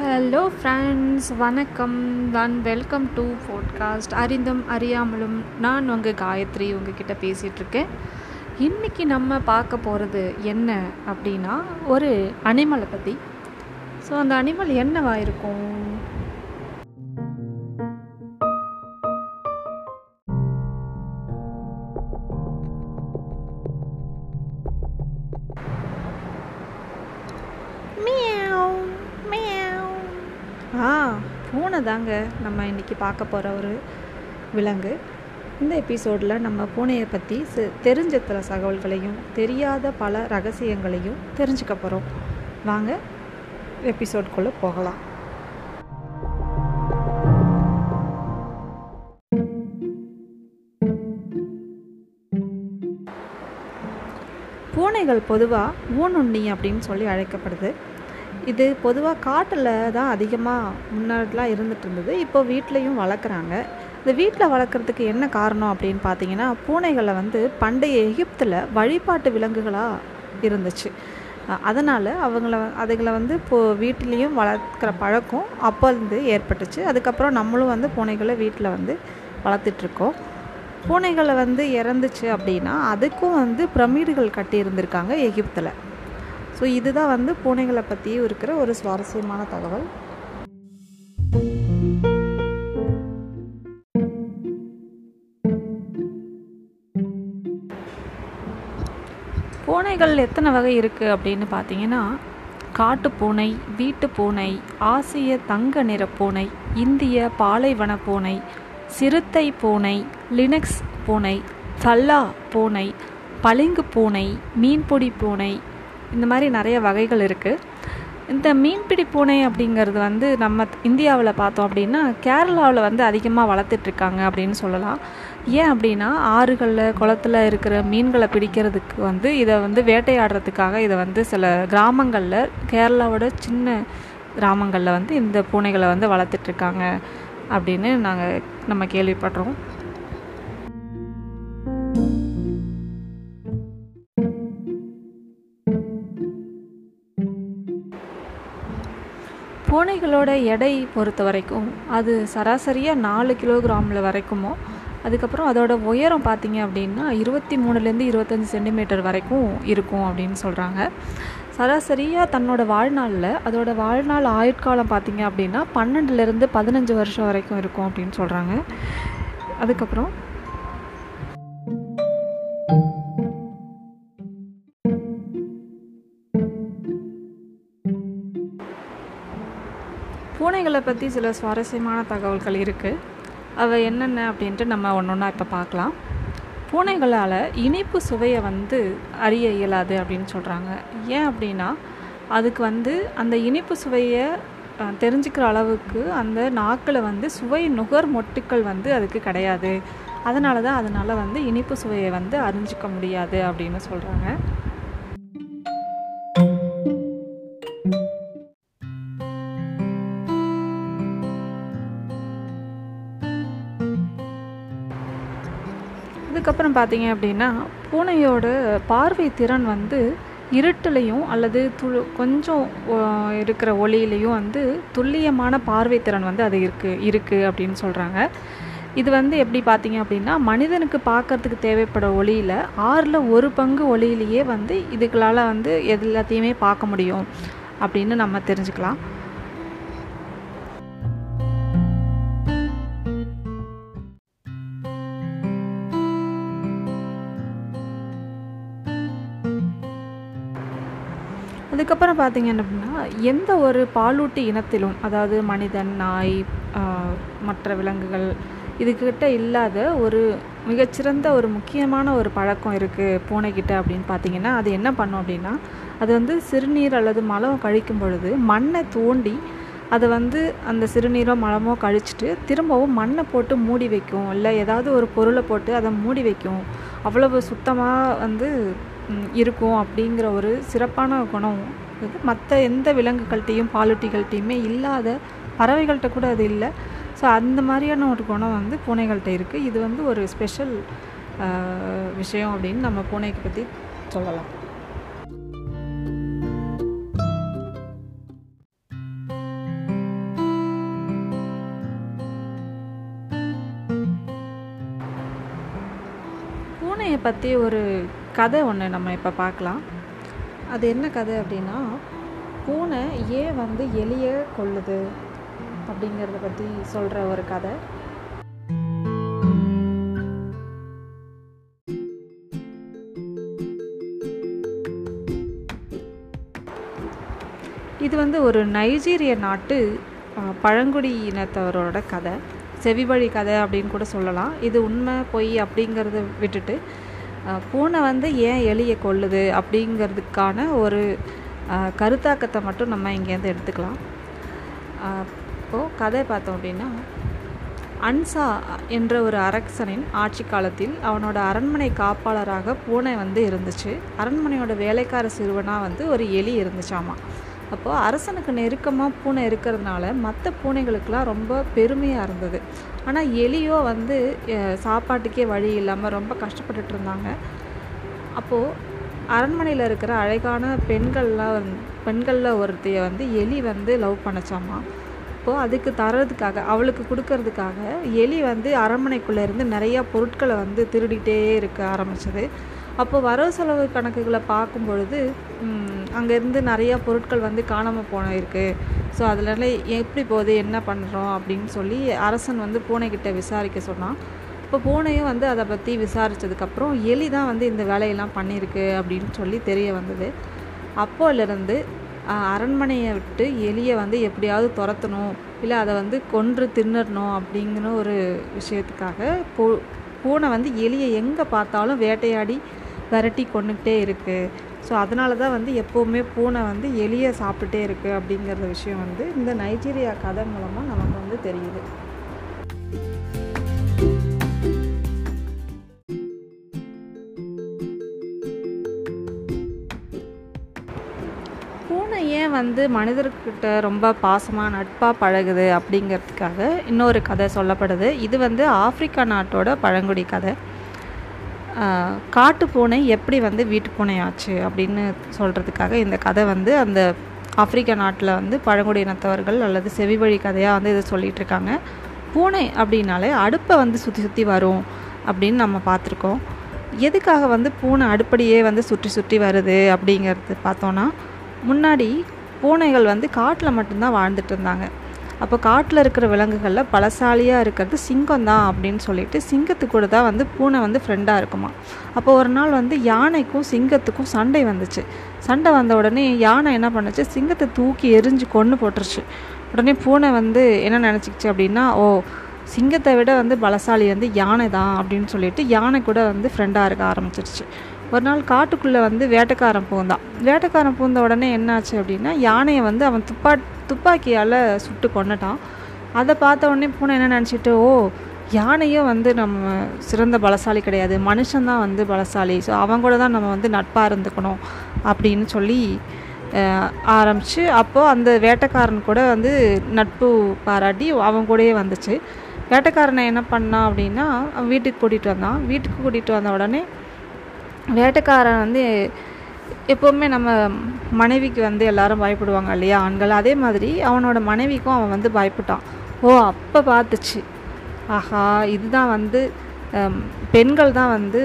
Hello friends வணக்கம். நான் welcome to podcast அறிந்தும் அறியாமலும் நான் உங்கள் காயத்ரி உங்ககிட்ட பேசிகிட்ருக்கேன் இன்றைக்கி நம்ம பார்க்க போகிறது என்ன அப்படின்னா ஒரு அனிமலை பற்றி ஸோ அந்த அனிமல் என்னவா இருக்கும்? பூனை தாங்க நம்ம இன்றைக்கி பார்க்க போகிற ஒரு விலங்கு. இந்த எபிசோடில் நம்ம பூனையை பற்றி தெரிஞ்ச சில தகவல்களையும் தெரியாத பல ரகசியங்களையும் தெரிஞ்சுக்க போகிறோம் வாங்க எபிசோட்குள்ளே போகலாம். பூனைகள் பொதுவாக ஊனுண்ணி அப்படின்னு சொல்லி அழைக்கப்படுது. இது பொதுவாக காட்டில் தான் அதிகமாக முன்னாடிலாம் இருந்துட்டு இருந்தது இப்போ வீட்லேயும் வளர்க்குறாங்க. இந்த வீட்டில் வளர்க்குறதுக்கு என்ன காரணம் அப்படின்னு பார்த்தீங்கன்னா பூனைகளை வந்து பண்டைய எகிப்தில் வழிபாட்டு விலங்குகளாக இருந்துச்சு. அதனால் அவங்கள அதுகளை வந்து இப்போது வீட்டிலையும் வளர்க்குற பழக்கம் அப்போலேருந்து ஏற்பட்டுச்சு. அதுக்கப்புறம் நம்மளும் வந்து பூனைகளை வீட்டில் வந்து வளர்த்துட்ருக்கோம் பூனைகளை வந்து இறந்துச்சு அப்படின்னா அதுக்கும் வந்து பிரமிடுகள் கட்டி இருந்திருக்காங்க எகிப்தில். ஸோ இதுதான் வந்து பூனைகளை பற்றி இருக்கிற ஒரு சுவாரஸ்யமான தகவல். பூனைகள் எத்தனை வகை இருக்குது அப்படின்னு பார்த்தீங்கன்னா காட்டு பூனை வீட்டு பூனை ஆசிய தங்க நிற பூனை இந்திய பாலைவன பூனை சிறுத்தை பூனை லினக்ஸ் பூனை சல்லா பூனை பளிங்கு பூனை மீன்பிடி பூனை இந்த மாதிரி நிறைய வகைகள் இருக்குது இந்த மீன்பிடி பூனை அப்படிங்கிறது வந்து நம்ம இந்தியாவில் பார்த்தோம் அப்படின்னா கேரளாவில் வந்து அதிகமாக வளர்த்துட்ருக்காங்க அப்படின்னு சொல்லலாம். ஏன் அப்படின்னா ஆறுகளில் குளத்துல இருக்கிற மீன்களை பிடிக்கிறதுக்கு வந்து இதை வந்து வேட்டையாடுறதுக்காக இதை வந்து சில கிராமங்களில் கேரளாவோட சின்ன கிராமங்களில் வந்து இந்த பூனைகளை வந்து வளர்த்துட்ருக்காங்க அப்படின்னு நாங்கள் நம்ம கேள்விப்படுறோம். பூனைகளோட எடை பொறுத்த வரைக்கும் அது சராசரியாக நாலு கிலோகிராமில் வரைக்குமோ அதுக்கப்புறம் அதோட உயரம் பார்த்தீங்க அப்படின்னா இருபத்தி மூணுலேருந்து இருபத்தஞ்சி சென்டிமீட்டர் வரைக்கும் இருக்கும் அப்படின்னு சொல்கிறாங்க சராசரியாக தன்னோட வாழ்நாளில் அதோட வாழ்நாள் ஆயுட்காலம் பார்த்திங்க அப்படின்னா பன்னெண்டுலேருந்து பதினஞ்சு வருஷம் வரைக்கும் இருக்கும் அப்படின்னு சொல்கிறாங்க அதுக்கப்புறம் பூனைகளை பற்றி சில சுவாரஸ்யமான தகவல்கள் இருக்குது அவை என்னென்ன அப்படின்ட்டு நம்ம ஒன்று ஒன்றா இப்போ பார்க்கலாம் பூனைகளால் இனிப்பு சுவையை வந்து அறிய இயலாது அப்படின்னு சொல்கிறாங்க ஏன் அப்படின்னா அதுக்கு வந்து அந்த இனிப்பு சுவையை தெரிஞ்சுக்கிற அளவுக்கு அந்த நாக்கில் வந்து சுவை நுகர் மொட்டுக்கள் வந்து அதுக்கு கிடையாது. அதனால தான் அதனால் வந்து இனிப்பு சுவையை வந்து அறிஞ்சிக்க முடியாது அப்படின்னு சொல்கிறாங்க இதுக்கப்புறம் பார்த்தீங்க அப்படின்னா பூனையோட பார்வை திறன் வந்து இருட்டுலையும் அல்லது து கொஞ்சம் இருக்கிற ஒளியிலையும் வந்து துல்லியமான பார்வை திறன் வந்து அது இருக்குது இருக்குது அப்படின்னு சொல்கிறாங்க இது வந்து எப்படி பார்த்தீங்க அப்படின்னா மனிதனுக்கு பார்க்கறதுக்கு தேவைப்பட ஒளியில் ஆறில் ஒரு பங்கு ஒளியிலேயே வந்து இதுகளால் வந்து எது எல்லாத்தையுமே பார்க்க முடியும் அப்படின்னு நம்ம தெரிஞ்சுக்கலாம். அதுக்கப்புறம் பார்த்தீங்க அப்படின்னா எந்த ஒரு பாலூட்டி இனத்திலும் அதாவது மனிதன் நாய் மற்ற விலங்குகள் இதுக்கிட்ட இல்லாத ஒரு மிகச்சிறந்த ஒரு முக்கியமான ஒரு பழக்கம் இருக்குது பூனைக்கிட்ட அப்படின்னு பார்த்தீங்கன்னா அது என்ன பண்ணும் அப்படின்னா அது வந்து சிறுநீர் அல்லது மலம் கழிக்கும் பொழுது மண்ணை தோண்டி அதை வந்து அந்த சிறுநீரோ மலமோ கழிச்சிட்டு திரும்பவும் மண்ணை போட்டு மூடி வைக்கும். இல்லை ஏதாவது ஒரு பொருளை போட்டு அதை மூடி வைக்கும். அவ்வளவு சுத்தமாக வந்து இருக்கும் அப்படிங்கிற ஒரு சிறப்பான குணம். இது மற்ற எந்த விலங்குகள்கிட்டையும் பாலூட்டிகள்கிட்டையுமே இல்லாத பறவைகள்கிட்ட கூட அது இல்லை. ஸோ அந்த மாதிரியான ஒரு குணம் வந்து பூனைகள்கிட்ட இருக்குது இது வந்து ஒரு ஸ்பெஷல் விஷயம் அப்படின்னு நம்ம பூனைக்கு பற்றி சொல்லலாம். பற்றி ஒரு கதை ஒன்று நம்ம இப்போ பார்க்கலாம் அது என்ன கதை அப்படின்னா பூனை ஏன் வந்து எலியை கொள்ளுது அப்படிங்கிறத பற்றி சொல்கிற ஒரு கதை. இது வந்து ஒரு நைஜீரிய நாட்டு பழங்குடியினத்தவரோட பழங்குடி இனத்தவரோட கதை. செவிவழி கதை அப்படின்னு கூட சொல்லலாம். இது உண்மை பொய் அப்படிங்கிறத விட்டுட்டு பூனை வந்து ஏன் எலியை கொல்லுது அப்படிங்கிறதுக்கான ஒரு கருத்தாக்கத்தை மட்டும் நம்ம இங்கேருந்து எடுத்துக்கலாம். இப்போது கதை பார்த்தோம் அப்படின்னா அன்சா என்ற ஒரு அரசனின் ஆட்சி காலத்தில் அவனோட அரண்மனை காப்பாளராக பூனை வந்து இருந்துச்சு. அரண்மனையோட வேலைக்கார சிறுவனாக வந்து ஒரு எலி இருந்துச்சாமா? அப்போது அரசனுக்கு நெருக்கமாக பூனை இருக்கிறதுனால மற்ற பூனைகளுக்கெல்லாம் ரொம்ப பெருமையாக இருந்தது. ஆனால் எலியோ வந்து சாப்பாட்டுக்கே வழி இல்லாமல் ரொம்ப கஷ்டப்பட்டுட்டு இருந்தாங்க. அப்போது அரண்மனையில் இருக்கிற அழகான பெண்கள்லாம் பெண்களில் ஒருத்தைய வந்து எலி வந்து லவ் பண்ணச்சாமா. அப்போது அதுக்கு தர்றதுக்காக அவளுக்கு கொடுக்கறதுக்காக எலி வந்து அரண்மனைக்குள்ளே இருந்து நிறையா பொருட்களை வந்து திருடிட்டே இருக்க ஆரம்பிச்சது. அப்போ வரவு செலவு கணக்குகளை பார்க்கும் பொழுது அங்கேருந்து நிறையா பொருட்கள் வந்து காணாமல் போன இருக்குது ஸோ அதில் எப்படி போகுது என்ன பண்ணுறோம் அப்படின்னு சொல்லி அரசன் வந்து பூனைக்கிட்ட விசாரிக்க சொன்னான். இப்போ பூனையும் வந்து அதை பற்றி விசாரித்ததுக்கப்புறம் எலி தான் வந்து இந்த வேலையெல்லாம் பண்ணியிருக்கு அப்படின்னு சொல்லி தெரிய வந்தது. அப்போலேருந்து அரண்மனையை விட்டு எலியை வந்து எப்படியாவது துரத்தணும் இல்லை அதை வந்து கொன்று தின்னுடணும் அப்படிங்கிற ஒரு விஷயத்துக்காக பூ பூனை வந்து எலியை எங்கே பார்த்தாலும் வேட்டையாடி விரட்டி கொண்டுகிட்டே இருக்குது ஸோ அதனால தான் வந்து எப்போவுமே பூனை வந்து எலியை சாப்பிட்டுட்டே இருக்குது அப்படிங்கிற விஷயம் வந்து இந்த நைஜீரியா கதை மூலமாக நமக்கு வந்து தெரியுது. பூனை ஏன் வந்து மனிதர்கிட்ட ரொம்ப பாசமாக நட்பாக பழகுது அப்படிங்கிறதுக்காக இன்னொரு கதை சொல்லப்படுது. இது வந்து ஆப்பிரிக்கா நாட்டோட பழங்குடி கதை. காட்டு பூனை எப்படி வந்து வீட்டு பூனை ஆச்சு அப்படின்னு சொல்கிறதுக்காக இந்த கதை வந்து அந்த ஆப்பிரிக்க நாட்டில் வந்து பழங்குடி இனத்தவர்கள் அல்லது செவிவழி கதையாக வந்து இதை சொல்லிகிட்டு இருக்காங்க. பூனை அப்படின்னாலே அடுப்பை வந்து சுற்றி சுற்றி வரும் அப்படின்னு நம்ம பார்த்துருக்கோம். எதுக்காக வந்து பூனை அடுப்படியே வந்து சுற்றி சுற்றி வருது அப்படிங்கிறது பார்த்தோன்னா முன்னாடி பூனைகள் வந்து காட்டில் மட்டும்தான் வாழ்ந்துட்டு இருந்தாங்க. அப்போ காட்டில் இருக்கிற விலங்குகளில் பலசாலியாக இருக்கிறது சிங்கம் தான் அப்படின்னு சொல்லிட்டு சிங்கத்து கூட தான் வந்து பூனை வந்து ஃப்ரெண்டாக இருக்குமா. அப்போ ஒரு நாள் வந்து யானைக்கும் சிங்கத்துக்கும் சண்டை வந்துச்சு. சண்டை வந்த உடனே யானை என்ன பண்ணுச்சு? சிங்கத்தை தூக்கி எரிஞ்சு கொன்று போட்டுருச்சு. உடனே பூனை வந்து என்ன நினச்சிக்கிச்சு அப்படின்னா ஓ சிங்கத்தை விட வந்து பலசாலி வந்து யானை தான் அப்படின்னு சொல்லிட்டு யானை கூட வந்து ஃப்ரெண்டாக இருக்க ஆரம்பிச்சிருச்சு. ஒரு நாள் காட்டுக்குள்ளே வந்து வேட்டைக்காரன் பூந்தான். வேட்டைக்காரன் பூந்த உடனே என்னாச்சு அப்படின்னா யானையை வந்து அவன் துப்பா துப்பாக்கியால் சுட்டு கொன்னுட்டான். அதை பார்த்த உடனே பூனை என்ன நினச்சிட்டு ஓ யானையும் வந்து நம்ம சிறந்த பலசாலி கிடையாது. மனுஷன்தான் வந்து பலசாலி. ஸோ அவன் கூட தான் நம்ம வந்து நட்பாக இருந்துக்கணும். அப்படின்னு சொல்லி ஆரம்பித்து அப்போது அந்த வேட்டைக்காரன் கூட வந்து நட்பு பாராட்டி அவன் கூடயே வந்துச்சு. வேட்டைக்காரனை என்ன பண்ணான் அப்படின்னா அவன் வீட்டுக்கு கூட்டிகிட்டு வந்தான். வீட்டுக்கு கூட்டிகிட்டு வந்த உடனே வேட்டைக்காரன் வந்து எப்போவுமே நம்ம மனைவிக்கு வந்து எல்லாரும் பயப்படுவாங்க இல்லையா ஆண்கள்? அதே மாதிரி அவனோட மனைவிக்கும் அவன் வந்து பயப்பட்டான். ஓ அப்போ பார்த்துச்சு. ஆஹா இதுதான் வந்து பெண்கள் தான் வந்து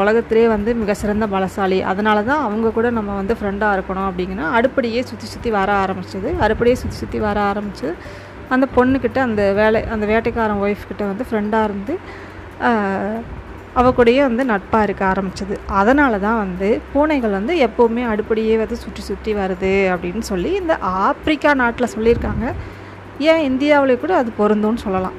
உலகத்திலே வந்து மிக சிறந்த பலசாலி. அதனால தான் அவங்க கூட நம்ம வந்து ஃப்ரெண்டாக இருக்கணும் அப்படிங்கன்னா அடுப்படியே சுற்றி சுற்றி வர ஆரம்பிச்சது. அடுப்படியே சுற்றி சுற்றி வர ஆரம்பிச்சு அந்த பொண்ணுக்கிட்ட அந்த வேலை அந்த வேட்டைக்காரன் ஒய்ஃப்கிட்ட வந்து ஃப்ரெண்டாக இருந்து அவ கூடயே வந்து நட்பாக இருக்க ஆரம்பிச்சது. அதனால தான் வந்து பூனைகள் வந்து எப்போவுமே அடுப்படியே வந்து சுற்றி சுற்றி வருது அப்படின்னு சொல்லி இந்த ஆப்பிரிக்கா நாட்டில் சொல்லியிருக்காங்க. ஏன் இந்தியாவிலே கூட அது பொருந்தும்னு சொல்லலாம்.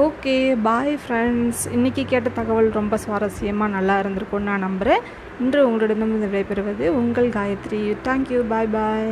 ஓகே பாய் ஃப்ரெண்ட்ஸ் இன்றைக்கி கேட்ட தகவல் ரொம்ப சுவாரஸ்யமாக நல்லா இருந்திருக்கும்னு நான் நம்புகிறேன் இன்று உங்களிடமிருந்து விடைபெறுவது உங்கள் காயத்ரி. தேங்க்யூ பாய் பாய்